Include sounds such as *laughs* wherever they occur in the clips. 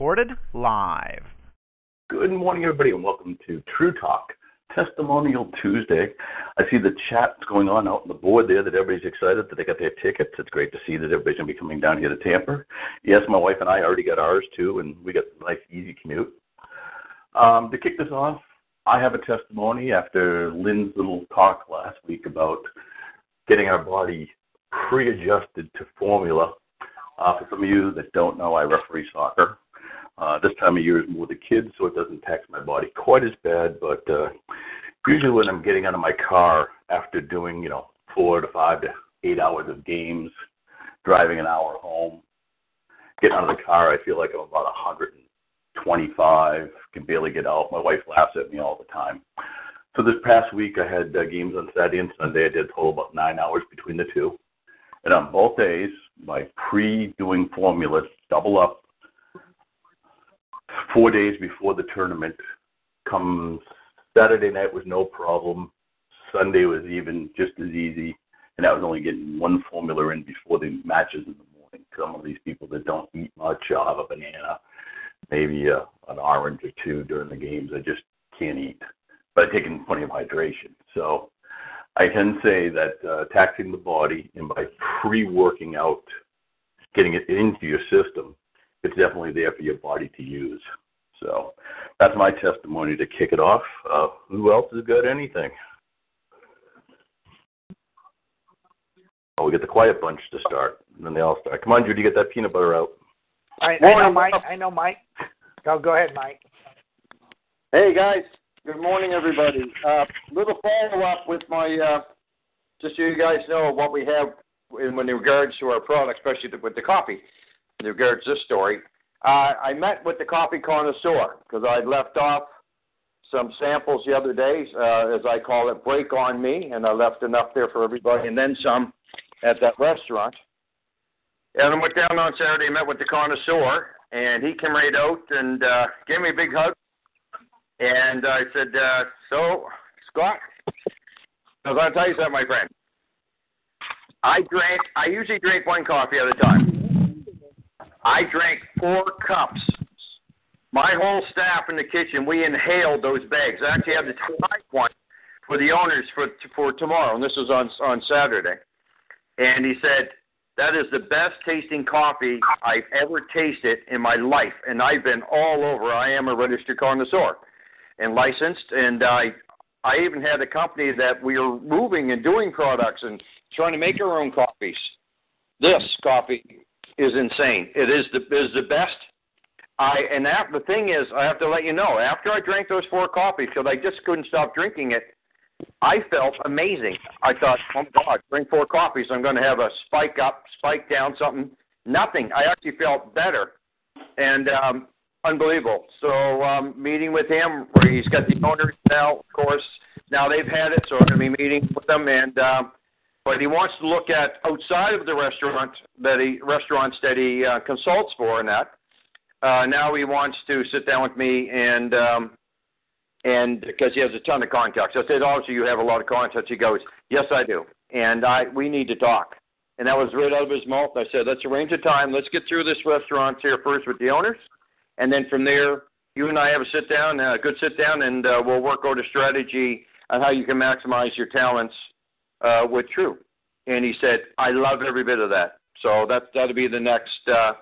Recorded live. Good morning, everybody, and welcome to True Talk Testimonial Tuesday. I see the chat's going on out on the board there that everybody's excited that they got their tickets. It's great to see that everybody's going to be coming down here to Tampa. Yes, my wife and I already got ours too, and we got a nice, easy commute. Um, to kick this off, I have a testimony after Lynn's little talk last week about getting our body pre adjusted to formula. Uh, for some of you that don't know, I referee soccer. Uh, this time of year is more the kids, so it doesn't tax my body quite as bad. But uh, usually, when I'm getting out of my car after doing, you know, four to five to eight hours of games, driving an hour home, getting out of the car, I feel like I'm about 125, can barely get out. My wife laughs at me all the time. So this past week, I had uh, games on Saturday and Sunday. I did a total about nine hours between the two. And on both days, by pre-doing formulas, double up four days before the tournament. Come Saturday night was no problem. Sunday was even just as easy, and I was only getting one formula in before the matches in the morning. Some of these people that don't eat much, I'll have a banana, maybe a, an orange or two during the games. I just can't eat, but I've taken plenty of hydration. So I can say that uh, taxing the body and by pre-working out, getting it into your system, it's definitely there for your body to use. So that's my testimony to kick it off. Uh, who else has got anything? Oh, we get the quiet bunch to start, and then they all start. Come on, Judy, get that peanut butter out. I, I know, Mike. I know, Mike. Go, go ahead, Mike. Hey, guys. Good morning, everybody. Uh, little follow up with my, uh, just so you guys know what we have in, in regards to our product, especially with the coffee, in regards to this story. Uh, I met with the coffee connoisseur because I'd left off some samples the other day, uh, as I call it, break on me, and I left enough there for everybody, and then some at that restaurant. And I went down on Saturday, and met with the connoisseur, and he came right out and uh, gave me a big hug. And I said, uh, "So, Scott, I was going to tell you something, my friend. I drank. I usually drink one coffee at a time. I drank four cups. My whole staff in the kitchen, we inhaled those bags. I actually had the type one for the owners for for tomorrow, and this was on on Saturday. And he said that is the best tasting coffee I've ever tasted in my life, and I've been all over. I am a registered connoisseur and licensed, and I I even had a company that we are moving and doing products and trying to make our own coffees. This coffee is insane. It is the is the best. I and that the thing is, I have to let you know. After I drank those four coffees, because I just couldn't stop drinking it, I felt amazing. I thought, oh my God, drink four coffees, I'm going to have a spike up, spike down, something. Nothing. I actually felt better, and um, unbelievable. So um, meeting with him, where he's got the owners now, of course. Now they've had it, so I'm going to be meeting with them, and um, but he wants to look at outside of the restaurant that he restaurants that he uh, consults for and that. Uh, now he wants to sit down with me and um, and because he has a ton of contacts. I said, obviously you have a lot of contacts. He goes, yes, I do, and I we need to talk. And that was right out of his mouth. I said, let's arrange a time. Let's get through this restaurant here first with the owners, and then from there, you and I have a sit down, a good sit down, and uh, we'll work out a strategy on how you can maximize your talents uh, with True, and he said, "I love every bit of that." So that that'll be the next uh,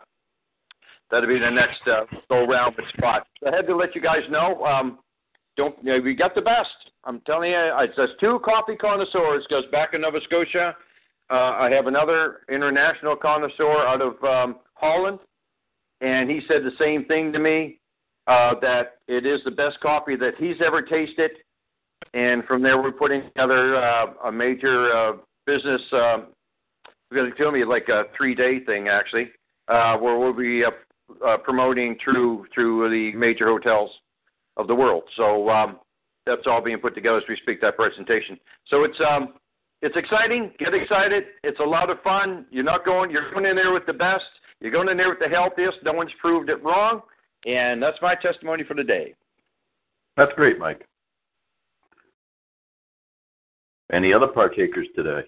that'll be the next uh, go round with spot. I had to let you guys know. Um, don't you know, we got the best. I'm telling you, it says two coffee connoisseurs goes back in Nova Scotia. Uh, I have another international connoisseur out of um, Holland, and he said the same thing to me uh, that it is the best coffee that he's ever tasted and from there we're putting together uh, a major uh, business uh, going to me like a three day thing actually, uh, where we'll be uh, uh, promoting through through the major hotels of the world. So um, that's all being put together as we speak. That presentation. So it's um, it's exciting. Get excited. It's a lot of fun. You're not going. You're going in there with the best. You're going in there with the healthiest. No one's proved it wrong. And that's my testimony for the day. That's great, Mike. Any other partakers today?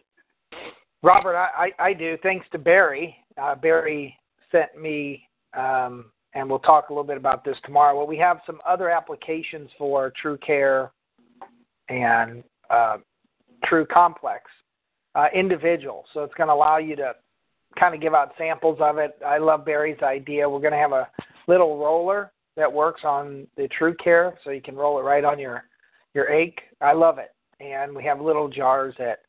Robert, I, I, I do. Thanks to Barry. Uh, Barry sent me, um, and we'll talk a little bit about this tomorrow. Well, we have some other applications for True Care and uh, True Complex uh, individual. So it's going to allow you to kind of give out samples of it. I love Barry's idea. We're going to have a little roller that works on the True Care, so you can roll it right on your your ache. I love it, and we have little jars that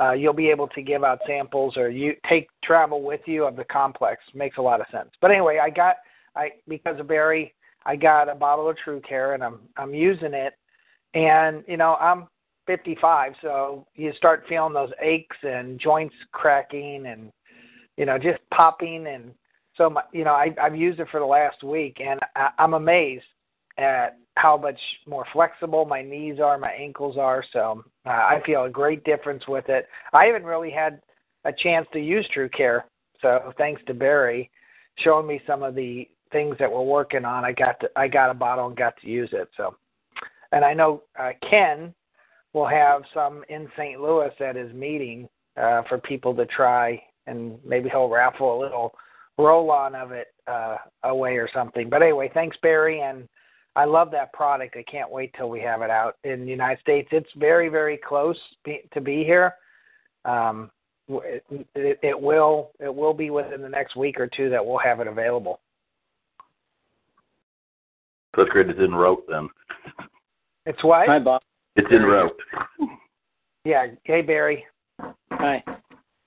uh, you'll be able to give out samples or you take travel with you of the complex. Makes a lot of sense. But anyway, I got I because of Barry, I got a bottle of True Care and I'm I'm using it, and you know I'm 55, so you start feeling those aches and joints cracking and you know just popping and so my, you know I I've used it for the last week and I, I'm amazed at how much more flexible my knees are, my ankles are. So uh, I feel a great difference with it. I haven't really had a chance to use True Care, so thanks to Barry showing me some of the things that we're working on. I got to, I got a bottle and got to use it. So, and I know uh, Ken will have some in St. Louis at his meeting uh, for people to try, and maybe he'll raffle a little roll on of it uh, away or something. But anyway, thanks Barry and I love that product. I can't wait till we have it out in the United States. It's very, very close to be here. Um, it, it, it will it will be within the next week or two that we'll have it available. That's great. It's in route then. It's what? Hi, Bob. It's in route. Yeah. Hey, Barry. Hi.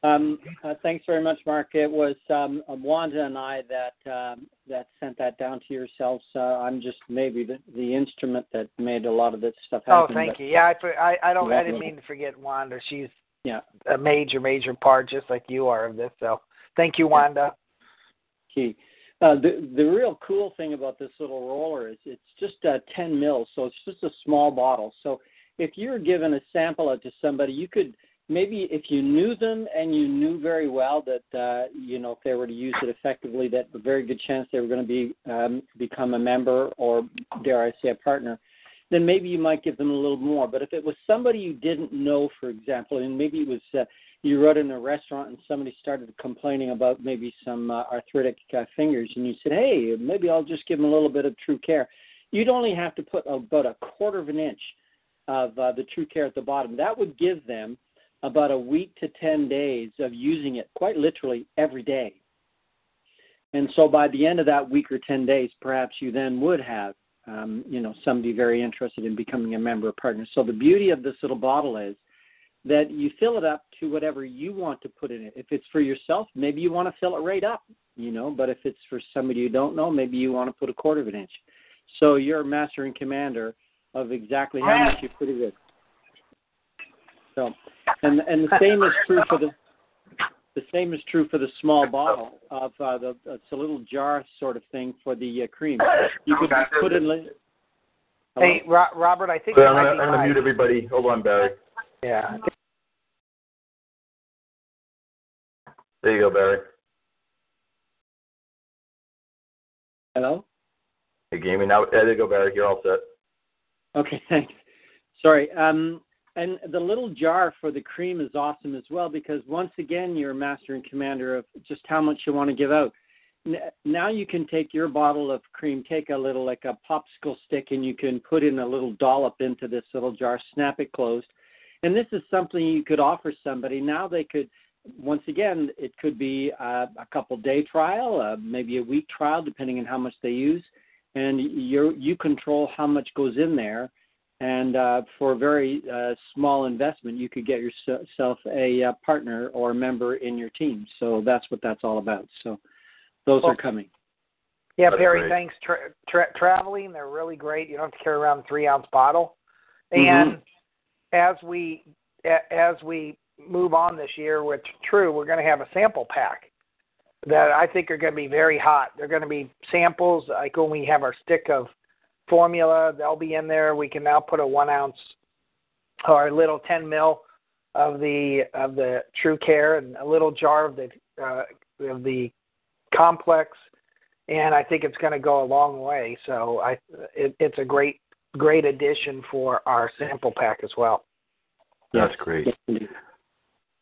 Um, uh, thanks very much, Mark. It was um, Wanda and I that um, that sent that down to yourselves. Uh, I'm just maybe the, the instrument that made a lot of this stuff happen. Oh, thank you. Yeah, I I, I don't I didn't mean to forget Wanda. She's Yeah. a major major part, just like you are of this. So thank you, Wanda. key. Uh, the the real cool thing about this little roller is it's just uh, 10 mils, so it's just a small bottle. So if you're given a sample out to somebody, you could maybe if you knew them and you knew very well that uh, you know if they were to use it effectively, that a very good chance they were going to be um, become a member or dare I say a partner. Then maybe you might give them a little more. But if it was somebody you didn't know, for example, and maybe it was uh, you were in a restaurant and somebody started complaining about maybe some uh, arthritic uh, fingers, and you said, "Hey, maybe I'll just give them a little bit of True Care." You'd only have to put about a quarter of an inch of uh, the True Care at the bottom. That would give them about a week to ten days of using it, quite literally every day. And so, by the end of that week or ten days, perhaps you then would have, um, you know, somebody very interested in becoming a member or partner. So the beauty of this little bottle is that you fill it up to whatever you want to put in it. If it's for yourself, maybe you want to fill it right up, you know, but if it's for somebody you don't know, maybe you want to put a quarter of an inch. So you're master and commander of exactly how much you put it in. So and and the same is true for the the same is true for the small bottle of uh, the it's a little jar sort of thing for the uh, cream. You could put in li- Hello? Hey, Ro- Robert, I think So I'm might gonna, I'm gonna mute everybody. Hold on, Barry. Yeah. There you go, Barry. Hello? Hey, gaming now. There you go, Barry. You're all set. Okay, *laughs* thanks. Sorry. Um, and the little jar for the cream is awesome as well because once again, you're master and commander of just how much you want to give out. Now you can take your bottle of cream, take a little like a popsicle stick, and you can put in a little dollop into this little jar, snap it closed. And this is something you could offer somebody. Now they could, once again, it could be a, a couple day trial, uh, maybe a week trial, depending on how much they use. And you you control how much goes in there and uh, for a very uh, small investment, you could get yourself a uh, partner or a member in your team. So that's what that's all about. So those Well, are coming. Yeah, That's Barry, great. thanks. Tra- tra- traveling, they're really great. You don't have to carry around a three ounce bottle. Mhm. And as we as we move on this year with True, we're going to have a sample pack that I think are going to be very hot. They're going to be samples like when we have our stick of formula, they'll be in there. We can now put a one ounce or a little 10 mil of the of the True Care and a little jar of the uh, of the complex, and I think it's going to go a long way. So I it, it's a great great addition for our sample pack as well. That's great.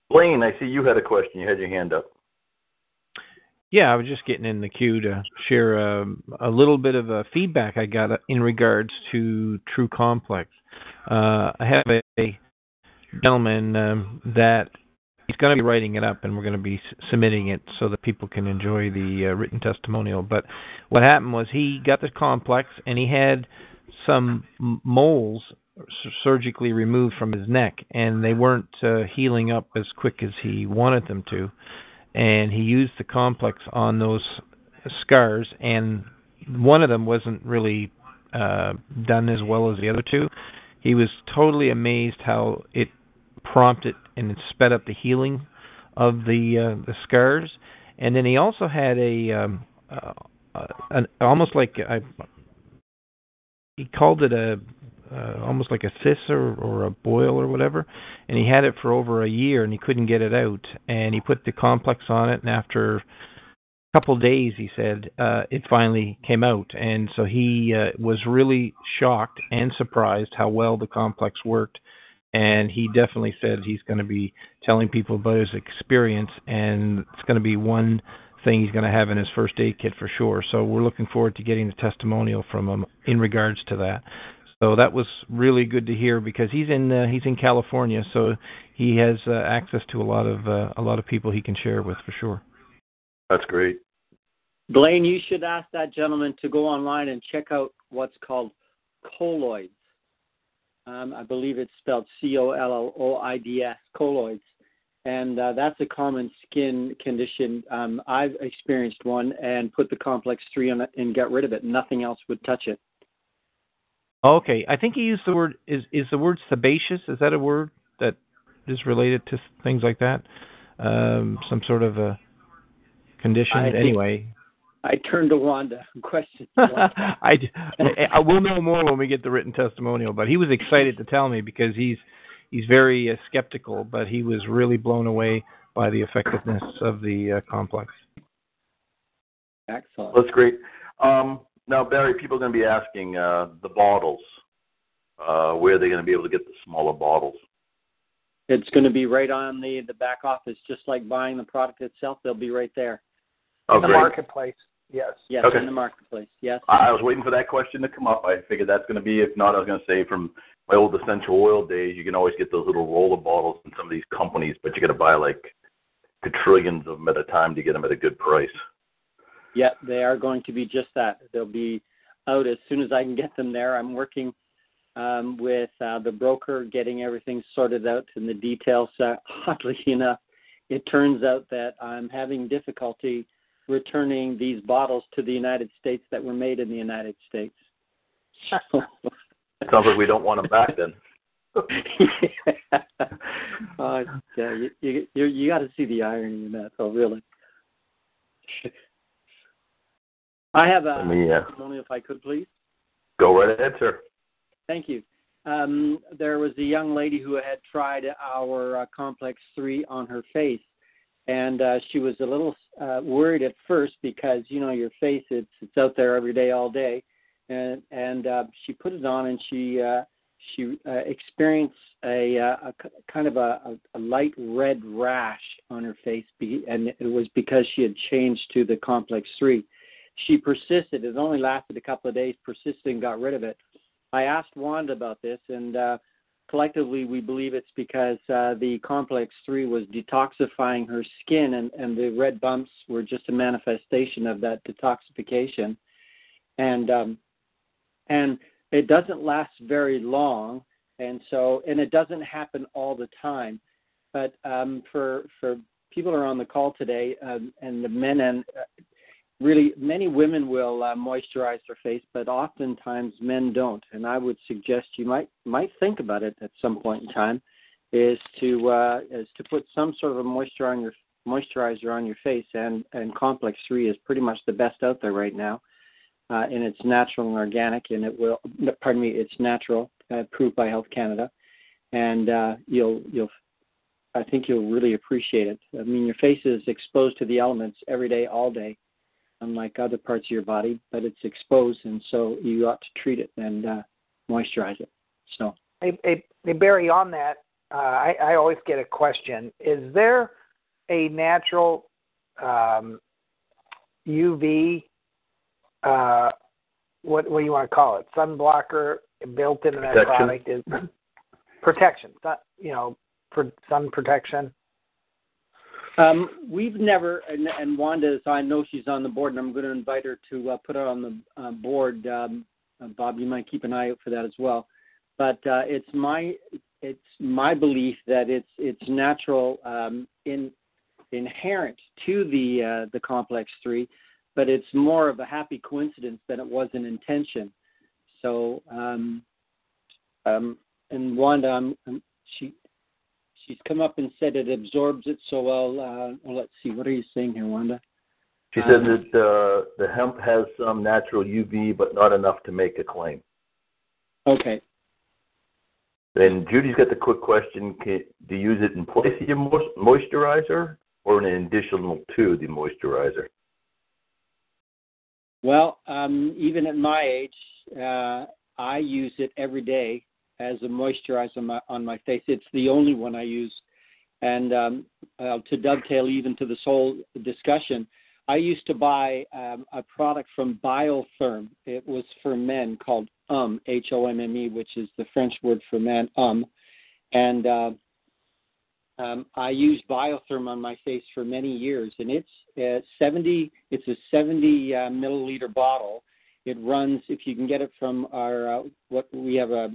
Blaine, I see you had a question. You had your hand up. Yeah, I was just getting in the queue to share a, um, a little bit of a feedback I got in regards to True Complex. Uh, I have a, a gentleman um, that he's going to be writing it up, and we're going to be submitting it so that people can enjoy the uh, written testimonial. But what happened was he got the complex, and he had some moles surgically removed from his neck, and they weren't uh, healing up as quick as he wanted them to and he used the complex on those scars, and one of them wasn't really uh, done as well as the other two. He was totally amazed how it prompted and it sped up the healing of the uh, the scars, and then he also had a um, uh, an almost like I, he called it a uh, almost like a cyst or, a boil or whatever, and he had it for over a year and he couldn't get it out. And he put the complex on it, and after a couple days, he said uh, it finally came out. And so he uh, was really shocked and surprised how well the complex worked. And he definitely said he's going to be telling people about his experience, and it's going to be one thing he's going to have in his first aid kit for sure. So we're looking forward to getting the testimonial from him in regards to that. So that was really good to hear because he's in uh, he's in California, so he has uh, access to a lot of uh, a lot of people he can share with for sure. That's great. Blaine, you should ask that gentleman to go online and check out what's called colloids. Um, I believe it's spelled C O L L O I D S, colloids. And uh, that's a common skin condition. Um, I've experienced one and put the complex 3 on it and got rid of it. Nothing else would touch it. Okay, I think he used the word is is the word sebaceous. Is that a word that is related to things like that? Um, some sort of a condition. I anyway, I turned to Wanda. Question. *laughs* *laughs* I, I will know more when we get the written testimonial. But he was excited to tell me because he's he's very uh, skeptical, but he was really blown away by the effectiveness of the uh, complex. Excellent. That's great. Um, now, Barry, people are going to be asking uh, the bottles. Uh, where are they going to be able to get the smaller bottles? It's going to be right on the the back office, just like buying the product itself. They'll be right there. Oh, in the great. marketplace. Yes. Yes, Okay. in the marketplace. Yes. I I was waiting for that question to come up. I figured that's going to be. If not, I was going to say from my old essential oil days, you can always get those little roller bottles in some of these companies, but you got to buy like quadrillions of them at a time to get them at a good price. Yeah, they are going to be just that. They'll be out as soon as I can get them there. I'm working um, with uh, the broker, getting everything sorted out in the details. Uh, *laughs* oddly enough, it turns out that I'm having difficulty returning these bottles to the United States that were made in the United States. Sounds like we don't want them back then. yeah. *laughs* Uh, yeah, you you you, you got to see the irony in that, though. Really. I have a me uh, testimonial, if I could, please. go right ahead, sir. Thank you. Um, there was a young lady who had tried our uh, Complex 3 on her face, and uh, she was a little uh, worried at first because, you know, your face, it's, it's out there every day, all day. And, and uh, she put it on and she, uh, she uh, experienced a, uh, a k- kind of a, a, a light red rash on her face, be, and it was because she had changed to the Complex 3 she persisted. It only lasted a couple of days, persisted and got rid of it. I asked Wanda about this, and uh, collectively we believe it's because uh, the complex 3 was detoxifying her skin, and, and the red bumps were just a manifestation of that detoxification. And um, and it doesn't last very long, and so and it doesn't happen all the time. But um, for for people are on the call today, um, and the men and uh, really many women will uh, moisturize their face, but oftentimes men don't. And I would suggest you might might think about it at some point in time, is to uh, is to put some sort of a moisture on your moisturizer on your face, and and Complex Three is pretty much the best out there right now, uh, and it's natural and organic, and it will pardon me, it's natural, uh, approved by Health Canada, and uh, you'll you'll I think you'll really appreciate it. I mean, your face is exposed to the elements every day, all day, unlike other parts of your body, but it's exposed, and so you ought to treat it and uh, moisturize it. So, hey, hey, hey Barry, on that, uh, I, I always get a question: Is there a natural um, UV? Uh, what what do you want to call it? Sunblocker built into that Protection. product is protection. You know, for sun protection. Um, we've never, and, and Wanda is, I know she's on the board, and I'm going to invite her to uh, put it on the uh, board. Um, uh, Bob, you might keep an eye out for that as well. But uh, it's my it's my belief that it's it's natural um, in inherent to the uh, the complex three, but it's more of a happy coincidence than it was an intention. So, um, um, and Wanda, I'm, I'm, she she's come up and said it absorbs it so well. Uh, well, let's see, what are you saying here, Wanda? She said that uh, the hemp has some natural UV, but not enough to make a claim. Okay. Then Judy's got the quick question: can, Do you use it in place of your moisturizer, or in additional to the moisturizer? Well, um, even at my age, uh, I use it every day as a moisturizer on my, on my face. It's the only one I use. And um, uh, to dovetail even to this whole discussion, I used to buy um, a product from Biotherm. It was for men called Um, H O M M E, which is the French word for man, Um. And uh, um, I used Biotherm on my face for many years, and it's uh, 70. It's a 70 uh, milliliter bottle. It runs if you can get it from our uh, what we have a,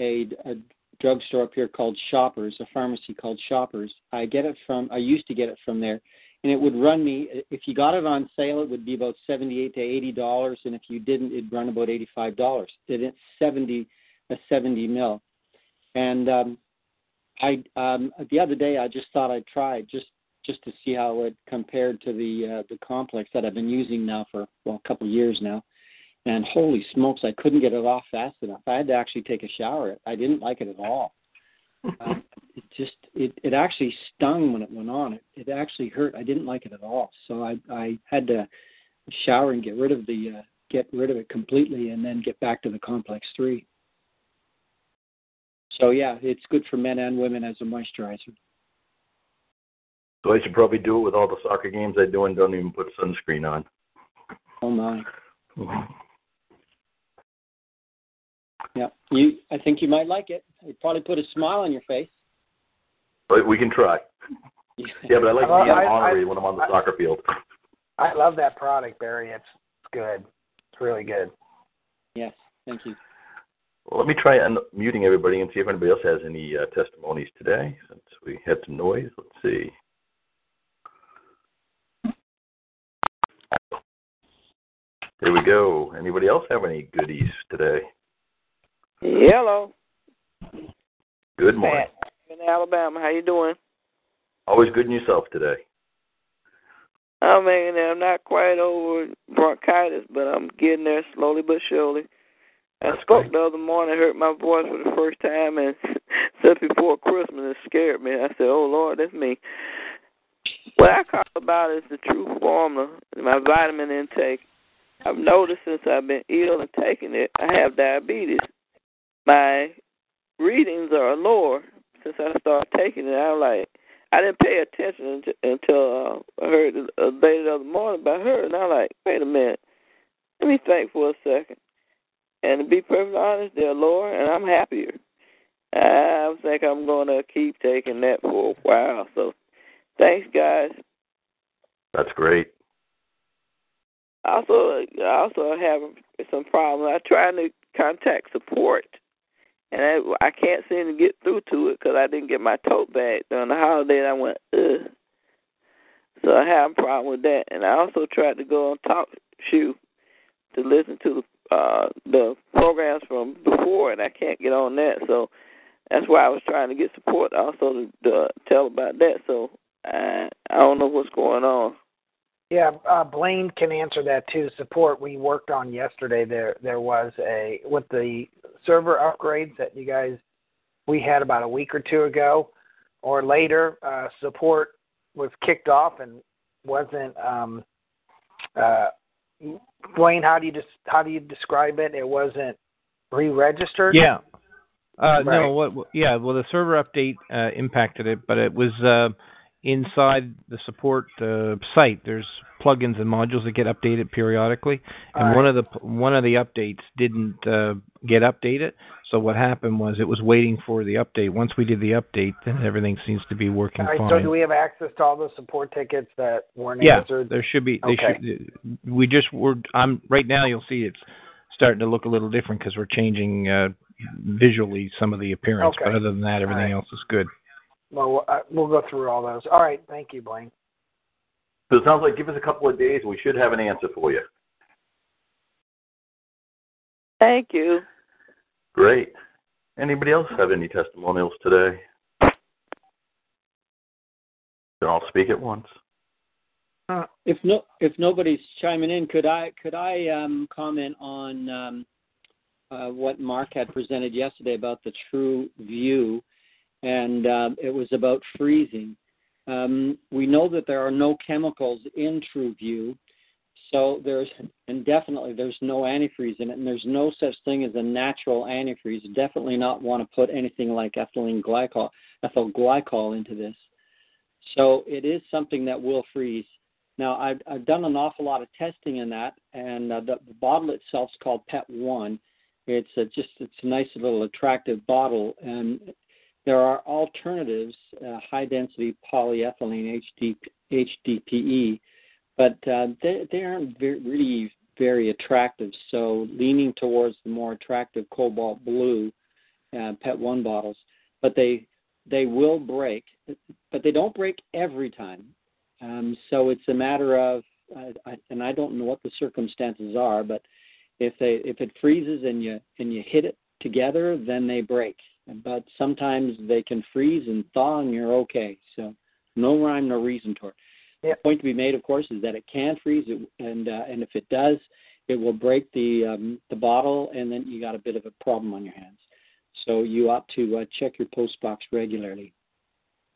a a drugstore up here called Shoppers, a pharmacy called Shoppers. I get it from. I used to get it from there, and it would run me. If you got it on sale, it would be about 78 to 80 dollars, and if you didn't, it'd run about 85 dollars. It's 70 a 70 mil, and um, I um, the other day I just thought I'd try just just to see how it compared to the uh, the complex that I've been using now for well a couple of years now. And holy smokes, I couldn't get it off fast enough. I had to actually take a shower. I didn't like it at all. uh, *laughs* it just it it actually stung when it went on. It it actually hurt. I didn't like it at all. So I I had to shower and get rid of the uh, get rid of it completely, and then get back to the complex three. So yeah, it's good for men and women as a moisturizer. So I should probably do it with all the soccer games I do and don't even put sunscreen on. Oh my. *laughs* Yeah, you. I think you might like it. It probably put a smile on your face. But we can try. Yeah, but I like Well, being I- honorary I- when I'm on the I- soccer field. I love that product, Barry. It's it's good. It's really good. Yes, thank you. Well, let me try unmuting everybody and see if anybody else has any uh, testimonies today. Since we had some noise, let's see. There we go. Anybody else have any goodies today? Hello, Good morning. Pat in Alabama. How you doing? Always good in yourself today. Oh, I'm hanging. I'm not quite over bronchitis, but I'm getting there slowly but surely. I That's spoke great. the other morning, heard my voice for the first time, and *laughs* just before Christmas, it scared me. I said, "Oh Lord, that's me." What I call about is the true formula, my vitamin intake. I've noticed since I've been ill and taking it, I have diabetes. My readings are lower since I started taking it. I'm like, I didn't pay attention until, uh, I heard a lady the other morning about her, and I'm like, wait a minute, let me think for a second. And to be perfectly honest, they're lower, and I'm happier. I think I'm going to keep taking that for a while. So, thanks, guys. That's great. Also, I also have some problems. I try to contact support, and I, I can't seem to get through to it because I didn't get my tote bag during the holiday. And I went, ugh. So I have a problem with that. And I also tried to go on Talk Shoe to listen to the uh, the programs from before, and I can't get on that. So that's why I was trying to get support also to, to tell about that. So I I don't know what's going on. Yeah, uh, Blaine can answer that too. Support we worked on yesterday. There there was a with the server upgrades that you guys we had about a week or two ago or later. Uh, support was kicked off and wasn't. Um, uh, Blaine, how do you just how do you describe it? It wasn't re-registered. Yeah. Uh, Right. No, what? what- Yeah, well, the server update uh, impacted it, but it was uh, inside the support uh, site. There's plugins and modules that get updated periodically, and All one of the one of the updates didn't uh, get updated. So what happened was it was waiting for the update. Once we did the update, then everything seems to be working All right. fine. So do we have access to all the support tickets that weren't yeah, answered? there should be. They Okay. should. We just were. I'm right now. You'll see it's starting to look a little different because we're changing uh, visually some of the appearance. Okay. But other than that, everything right. else is good. Well, uh, we'll go through all those. All right. Thank you, Blaine. So it sounds like give us a couple of days, we should have an answer for you. Thank you. Great. Anybody else have any testimonials today? Then I'll speak at once. If no, if nobody's chiming in, could I could I um, comment on um, uh, what Mark had presented yesterday about the True View, and um, it was about freezing. Um, we know that there are no chemicals in True View, so there's and definitely there's no antifreeze in it, and there's no such thing as a natural antifreeze. Definitely not want to put anything like ethylene glycol, ethyl glycol into this. So it is something that will freeze. Now, I've, I've done an awful lot of testing in that, and uh, the, the bottle itself is called Pet One. It's a, just it's a nice little attractive bottle, and there are alternatives, uh, high density polyethylene HD, HDPE, but uh, they, they aren't very, really very attractive. So leaning towards the more attractive cobalt blue uh, Pet One bottles, but they they will break, but they don't break every time. Um, so it's a matter of, uh, I, and I don't know what the circumstances are, but if they if it freezes and you and you hit it together, then they break. But sometimes they can freeze and thaw, and you're okay. So no rhyme, no reason to it. Yeah. The point to be made, of course, is that it can freeze, it, and uh, and if it does, it will break the um, the bottle, and then you got a bit of a problem on your hands. So you ought to uh, check your post box regularly.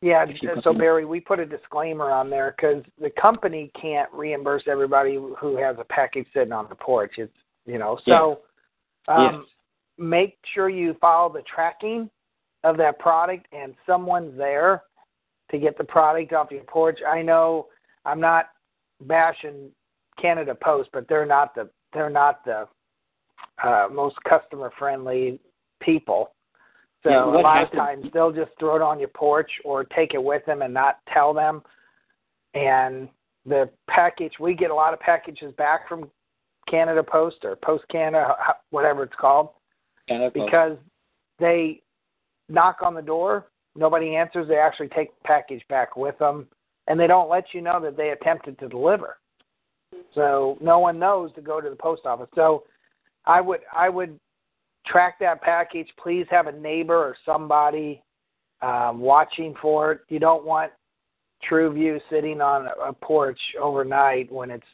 Yeah, so Barry, we put a disclaimer on there because the company can't reimburse everybody who has a package sitting on the porch. It's you know, so um, make sure you follow the tracking of that product and someone's there to get the product off your porch. I know I'm not bashing Canada Post, but they're not the they're not the uh, most customer friendly people. So Yeah, a lot happens- of times they'll just throw it on your porch or take it with them and not tell them. And the package, we get a lot of packages back from Canada Post or Post Canada, whatever it's called, Because they knock on the door, nobody answers. They actually take the package back with them, and they don't let you know that they attempted to deliver. So no one knows to go to the post office. So I would I would track that package. Please have a neighbor or somebody um, watching for it. You don't want TrueView sitting on a porch overnight when it's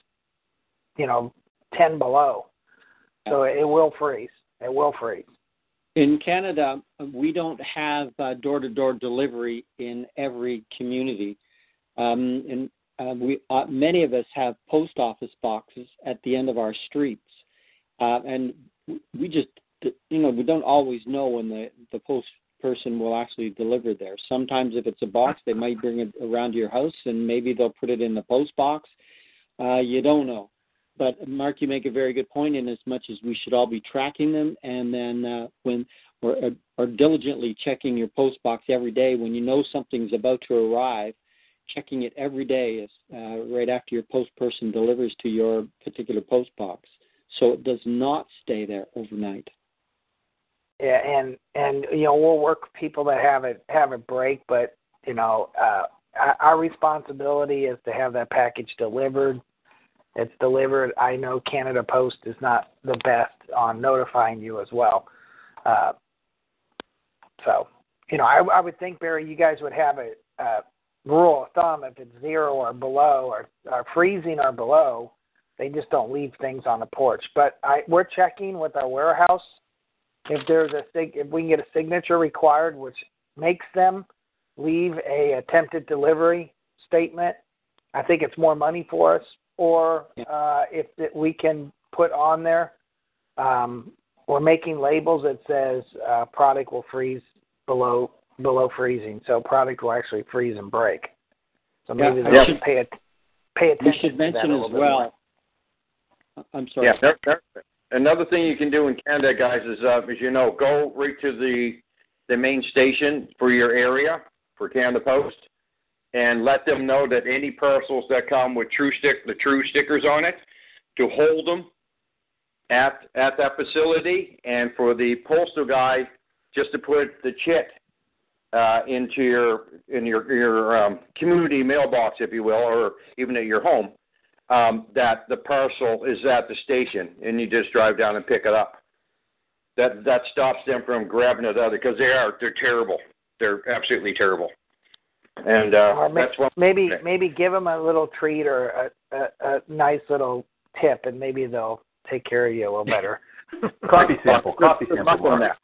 you know ten below. So it will freeze. Will. In Canada, we don't have uh, door-to-door delivery in every community, um, and uh, we uh, many of us have post office boxes at the end of our streets, uh, and we just you know we don't always know when the the post person will actually deliver there. Sometimes if it's a box, they might bring it around to your house, and maybe they'll put it in the post box. Uh, you don't know. But Mark, you make a very good point. In as much as we should all be tracking them, and then uh, when or, or diligently checking your post box every day when you know something's about to arrive, checking it every day is uh, right after your post person delivers to your particular post box, so it does not stay there overnight. Yeah, and and you know we'll work people that have it have it break, but you know uh, our responsibility is to have that package delivered. It's delivered. I know Canada Post is not the best on notifying you as well. Uh, so you know, I, I would think Barry, you guys would have a, a rule of thumb if it's zero or below or, or freezing or below. They just don't leave things on the porch. But I, we're checking with our warehouse if there's a if we can get a signature required, which makes them leave a attempted delivery statement. I think it's more money for us. Or uh, if it, we can put on there, um, we're making labels that says uh, product will freeze below below freezing, so product will actually freeze and break. So maybe Yeah, they should should- pay it, pay We attention. should to mention that a as little bit well. I'm sorry. Yeah. there- there- Another thing you can do in Canada, guys, is uh, as you know, go right to the the main station for your area for Canada Post, and let them know that any parcels that come with True Stick, the True stickers on it, to hold them at at that facility, and for the postal guy just to put the chit uh, into your in your your um, community mailbox, if you will, or even at your home um, that the parcel is at the station, and you just drive down and pick it up. That that stops them from grabbing it other because they are they're terrible. They're absolutely terrible. And uh, Or may- that's what maybe maybe give them a little treat or a, a, a nice little tip, and maybe they'll take care of you a little better. *laughs* Coffee sample. Coffee Let's sample. on that.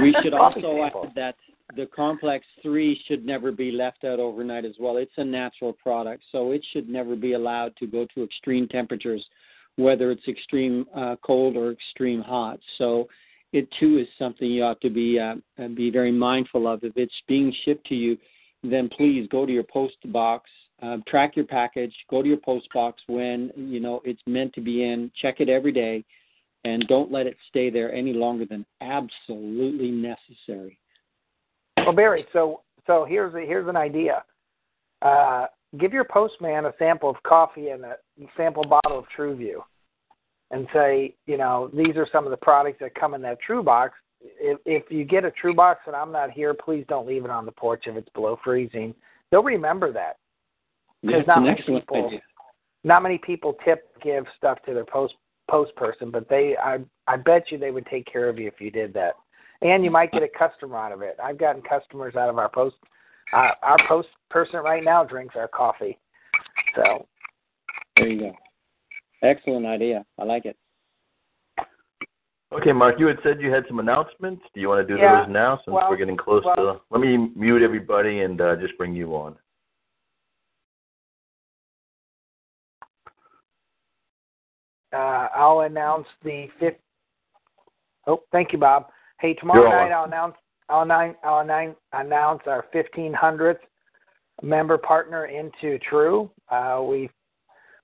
We should *laughs* also add that the complex three should never be left out overnight as well. It's a natural product, so it should never be allowed to go to extreme temperatures, whether it's extreme uh, cold or extreme hot. So it too is something you ought to be uh, uh, be very mindful of. If it's being shipped to you, then please go to your post box, uh, track your package, go to your post box when you know it's meant to be in. Check it every day, and don't let it stay there any longer than absolutely necessary. Well, Barry, so so here's a, here's an idea. Uh, give your postman a sample of coffee and a sample bottle of TrueView, and say, you know, these are some of the products that come in that True box. If, if you get a True box and I'm not here, please don't leave it on the porch if it's below freezing. They'll remember that. That's not many people- idea. Not many people tip give stuff to their post post person, but they I I bet you they would take care of you if you did that. And you might get a customer out of it. I've gotten customers out of our post. Uh, our post person right now drinks our coffee. So There you go. Excellent idea. I like it. Okay, Mark, you had said you had some announcements. Do you want to do Yeah, those now since well- we're getting close well- to? Let me mute everybody and uh, just bring you on. uh, I'll announce the fifth. Oh, thank you, Bob. Hey, tomorrow night. I'll announce I'll, announce I'll announce announce our 1500th member partner into True. Uh, we've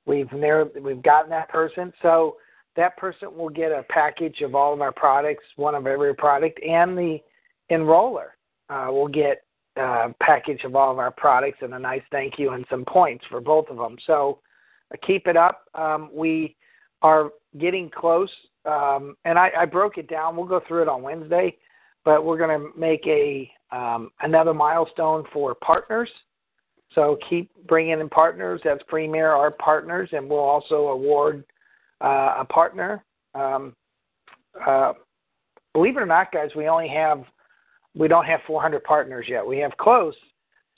we've narrowed, we've gotten that person, so that person will get a package of all of our products, one of every product, and the enroller uh, will get a package of all of our products and a nice thank you and some points for both of them. So uh, keep it up. Um, we are getting close, um, and I, I broke it down. We'll go through it on Wednesday, but we're going to make a um, another milestone for partners. So keep bringing in partners. That's Premier our partners, and we'll also award uh, a partner. Um, uh, believe it or not, guys, we only have we don't have 400 partners yet. We have close.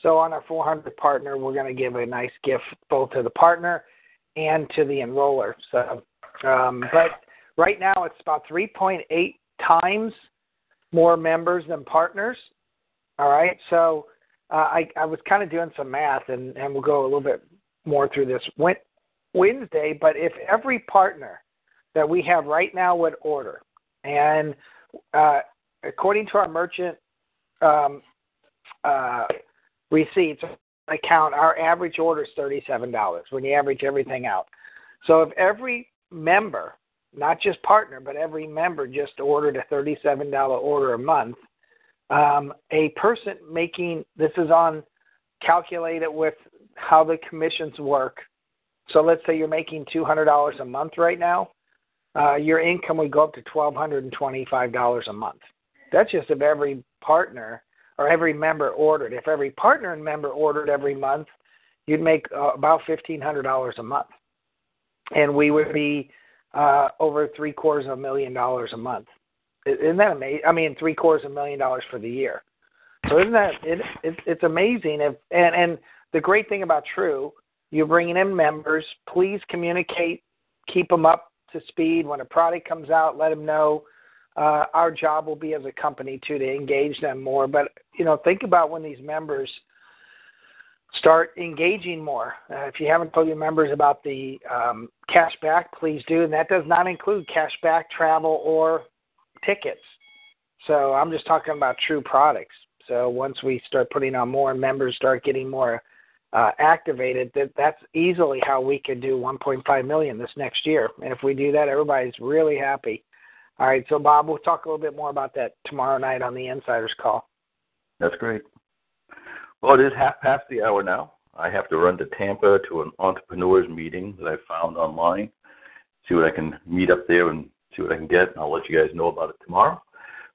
So on our 400 partner, we're going to give a nice gift both to the partner and to the enroller. So, um, but right now it's about 3.8 times more members than partners. All right. So uh, I, I was kind of doing some math, and, and we'll go a little bit more through this Wed- Wednesday. But if every partner that we have right now would order, and uh, according to our merchant um, uh, receipts account, our average order is thirty-seven dollars when you average everything out. So if every member, not just partner, but every member just ordered a thirty-seven dollar order a month, um, a person making this is on calculate it with how the commissions work. So let's say you're making two hundred dollars a month right now. Uh, your income would go up to twelve hundred and twenty-five dollars a month. That's just if every partner or every member ordered. If every partner and member ordered every month, you'd make uh, about fifteen hundred dollars a month, and we would be uh, over three quarters of a million dollars a month. Isn't that amazing? I mean, three quarters of a million dollars for the year. So isn't that it, it it's amazing if and and the great thing about True, you're bringing in members. Please communicate, keep them up to speed. When a product comes out, let them know. Uh, our job will be as a company too to engage them more. But you know, think about when these members start engaging more. Uh, if you haven't told your members about the um, cash back, please do. And that does not include cash back, travel, or tickets. So I'm just talking about true products. So once we start putting on more members start getting more uh, activated, that that's easily how we could do 1.5 million this next year. And if we do that, everybody's really happy. All right, so Bob, we'll talk a little bit more about that tomorrow night on the Insiders Call. That's great. Well, it is half past the hour now. I have to run to Tampa to an entrepreneurs meeting that I found online. See what I can meet up there and see what I can get. And I'll let you guys know about it tomorrow.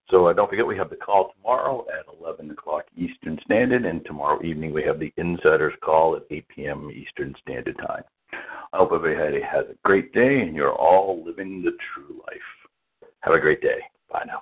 So uh, don't forget, we have the call tomorrow at 11 o'clock Eastern Standard, and tomorrow evening we have the Insiders Call at 8 p.m. Eastern Standard Time. I hope everybody has a great day and you're all living the true life. Have a great day. Bye now.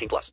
18 plus.